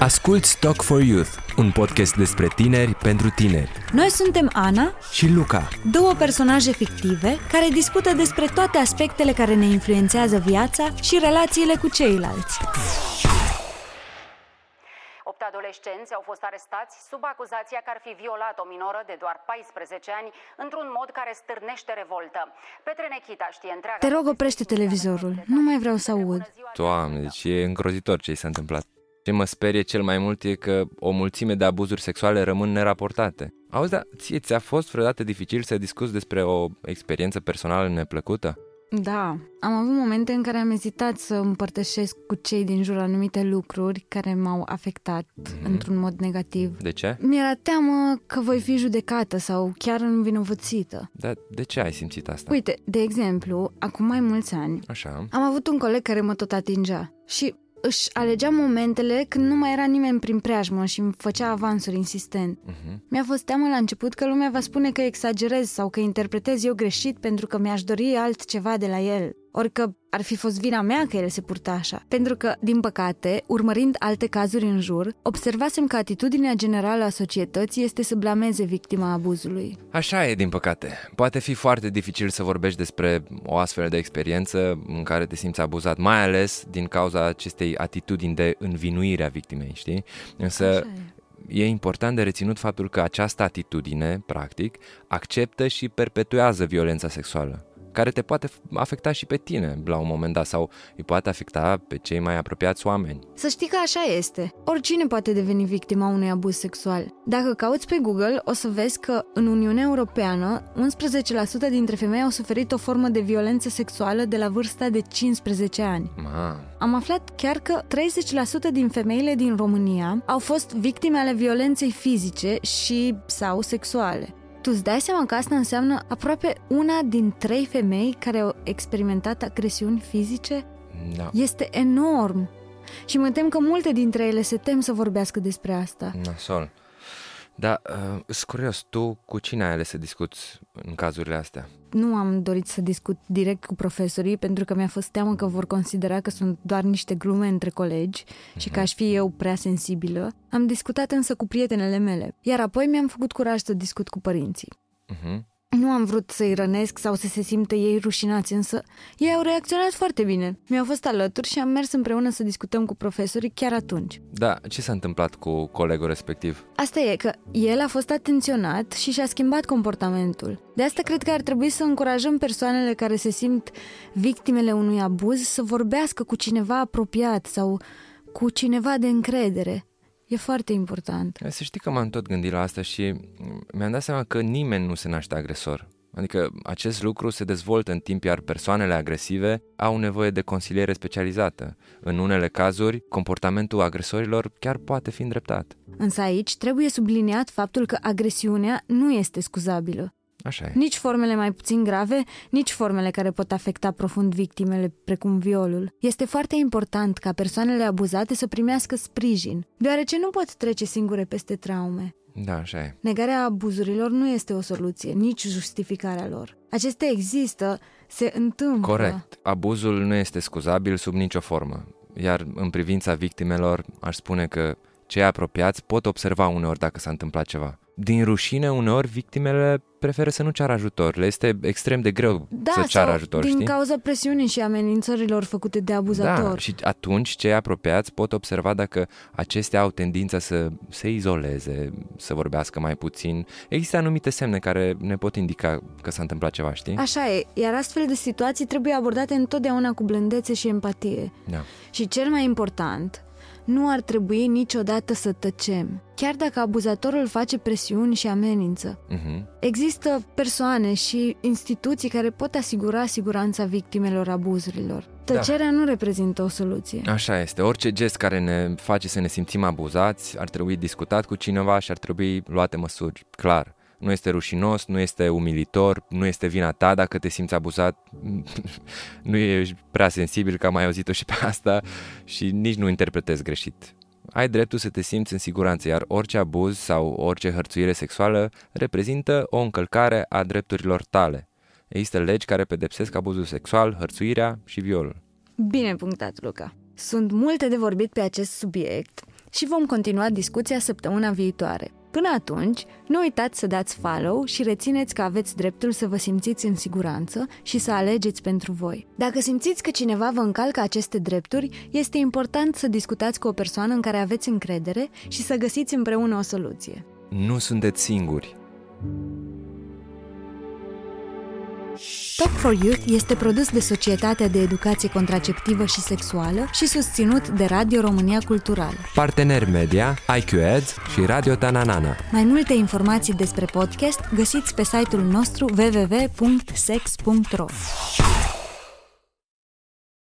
Asculți Talk for Youth, un podcast despre tineri pentru tineri. Noi suntem Ana și Luca, două personaje fictive care discută despre toate aspectele care ne influențează viața și relațiile cu ceilalți. Opt adolescenți au fost arestați sub acuzația că ar fi violat o minoră de doar 14 ani într-un mod care stârnește revoltă. Petre Nechita știe întreaga... Te rog, oprește televizorul. Nu mai vreau să aud. Doamne, deci e îngrozitor ce i s-a întâmplat. Ce mă sperie cel mai mult e că o mulțime de abuzuri sexuale rămân neraportate. Auzi, dar ție ți-a fost vreodată dificil să discuți despre o experiență personală neplăcută? Da, am avut momente în care am ezitat să împărtășesc cu cei din jur anumite lucruri care m-au afectat mm-hmm. într-un mod negativ. De ce? Mi-era teamă că voi fi judecată sau chiar învinovățită. Dar de ce ai simțit asta? Uite, de exemplu, acum mai mulți ani, Așa. am avut un coleg care mă tot atingea și își alegea momentele când nu mai era nimeni prin preajmă și îmi făcea avansuri insistent. Uh-huh. Mi-a fost teamă la început că lumea va spune că exagerez sau că interpretez eu greșit pentru că mi-aș dori altceva de la el ori că ar fi fost vina mea că el se purta așa. Pentru că, din păcate, urmărind alte cazuri în jur, observasem că atitudinea generală a societății este să blameze victima abuzului. Așa e, din păcate. Poate fi foarte dificil să vorbești despre o astfel de experiență în care te simți abuzat, mai ales din cauza acestei atitudini de învinuire a victimei, știi? Însă e. e important de reținut faptul că această atitudine, practic, acceptă și perpetuează violența sexuală care te poate afecta și pe tine la un moment dat sau îi poate afecta pe cei mai apropiați oameni. Să știi că așa este. Oricine poate deveni victima unui abuz sexual. Dacă cauți pe Google, o să vezi că în Uniunea Europeană 11% dintre femei au suferit o formă de violență sexuală de la vârsta de 15 ani. Ma. Am aflat chiar că 30% din femeile din România au fost victime ale violenței fizice și sau sexuale. Tu îți dai seama că asta înseamnă aproape una din trei femei care au experimentat agresiuni fizice? Da. Este enorm. Și mă tem că multe dintre ele se tem să vorbească despre asta. Nasol. Da, uh, sunt curios, tu cu cine ai ales să discuți în cazurile astea? Nu am dorit să discut direct cu profesorii pentru că mi-a fost teamă că vor considera că sunt doar niște glume între colegi uh-huh. și că aș fi eu prea sensibilă. Am discutat însă cu prietenele mele, iar apoi mi-am făcut curaj să discut cu părinții. Uh-huh. Nu am vrut să-i rănesc sau să se simtă ei rușinați, însă ei au reacționat foarte bine. Mi-au fost alături și am mers împreună să discutăm cu profesorii chiar atunci. Da, ce s-a întâmplat cu colegul respectiv? Asta e că el a fost atenționat și și-a schimbat comportamentul. De asta cred că ar trebui să încurajăm persoanele care se simt victimele unui abuz să vorbească cu cineva apropiat sau cu cineva de încredere. E foarte important. Să știi că m-am tot gândit la asta și mi-am dat seama că nimeni nu se naște agresor. Adică acest lucru se dezvoltă în timp, iar persoanele agresive au nevoie de consiliere specializată. În unele cazuri, comportamentul agresorilor chiar poate fi îndreptat. Însă aici trebuie subliniat faptul că agresiunea nu este scuzabilă. Așa e. Nici formele mai puțin grave, nici formele care pot afecta profund victimele, precum violul. Este foarte important ca persoanele abuzate să primească sprijin, deoarece nu pot trece singure peste traume. Da, așa e. Negarea abuzurilor nu este o soluție, nici justificarea lor. Acestea există, se întâmplă. Corect. Abuzul nu este scuzabil sub nicio formă. Iar în privința victimelor, aș spune că cei apropiați pot observa uneori dacă s-a întâmplat ceva. Din rușine, uneori, victimele preferă să nu ceară ajutor. Le este extrem de greu da, să ceară ajutor, din știi? cauza presiunii și amenințărilor făcute de abuzator. Da, și atunci cei apropiați pot observa dacă acestea au tendința să se izoleze, să vorbească mai puțin. Există anumite semne care ne pot indica că s-a întâmplat ceva, știi? Așa e, iar astfel de situații trebuie abordate întotdeauna cu blândețe și empatie. Da. Și cel mai important, nu ar trebui niciodată să tăcem, chiar dacă abuzatorul face presiuni și amenință. Uh-huh. Există persoane și instituții care pot asigura siguranța victimelor abuzurilor. Tăcerea da. nu reprezintă o soluție. Așa este. Orice gest care ne face să ne simțim abuzați ar trebui discutat cu cineva și ar trebui luate măsuri, clar nu este rușinos, nu este umilitor, nu este vina ta dacă te simți abuzat, nu ești prea sensibil, că am mai auzit-o și pe asta și nici nu interpretezi greșit. Ai dreptul să te simți în siguranță, iar orice abuz sau orice hărțuire sexuală reprezintă o încălcare a drepturilor tale. Există legi care pedepsesc abuzul sexual, hărțuirea și violul. Bine punctat, Luca. Sunt multe de vorbit pe acest subiect și vom continua discuția săptămâna viitoare. Până atunci, nu uitați să dați follow și rețineți că aveți dreptul să vă simțiți în siguranță și să alegeți pentru voi. Dacă simțiți că cineva vă încalcă aceste drepturi, este important să discutați cu o persoană în care aveți încredere și să găsiți împreună o soluție. Nu sunteți singuri. Talk for Youth este produs de Societatea de Educație Contraceptivă și Sexuală și susținut de Radio România Culturală. Partener media, IQ Ads și Radio Tananana. Mai multe informații despre podcast găsiți pe site-ul nostru www.sex.ro.